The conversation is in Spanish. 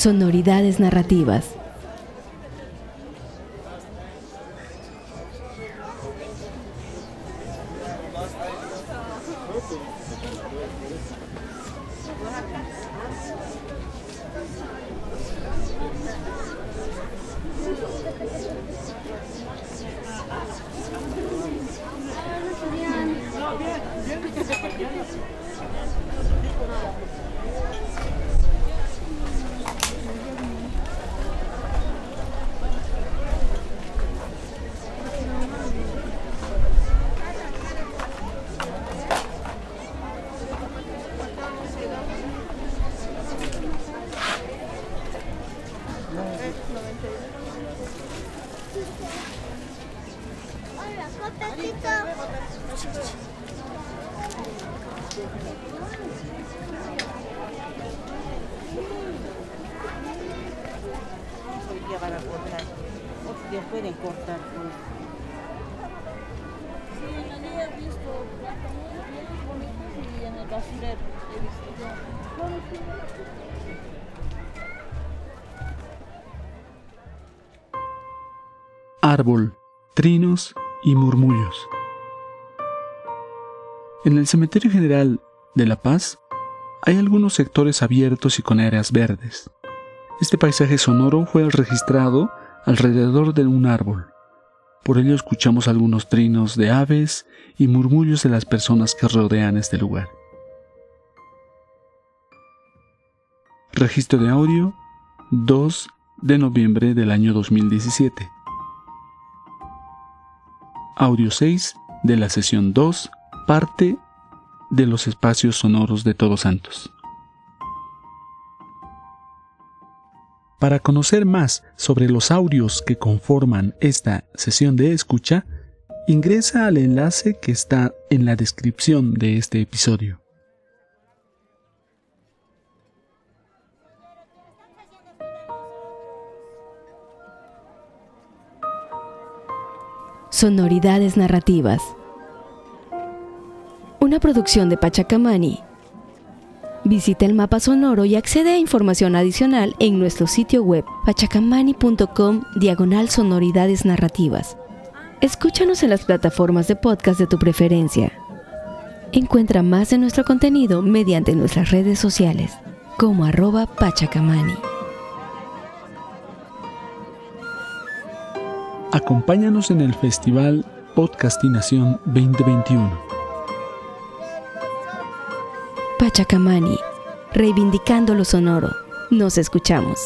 Sonoridades narrativas. Hoy día van a cortar. Otros días pueden cortar. Pues. Sí, he visto bien bonitos y en el basurero he visto yo. Árbol, trinos y murmullos. En el Cementerio General de La Paz hay algunos sectores abiertos y con áreas verdes. Este paisaje sonoro fue registrado alrededor de un árbol. Por ello escuchamos algunos trinos de aves y murmullos de las personas que rodean este lugar. Registro de audio 2 de noviembre del año 2017. Audio 6 de la sesión 2, parte de los espacios sonoros de Todos Santos. Para conocer más sobre los audios que conforman esta sesión de escucha, ingresa al enlace que está en la descripción de este episodio. Sonoridades narrativas. Una producción de Pachacamani. Visita el mapa sonoro y accede a información adicional en nuestro sitio web pachacamani.com diagonal sonoridades narrativas. Escúchanos en las plataformas de podcast de tu preferencia. Encuentra más de nuestro contenido mediante nuestras redes sociales como arroba pachacamani. Acompáñanos en el Festival Podcastinación 2021. Pachacamani, reivindicando lo sonoro. Nos escuchamos.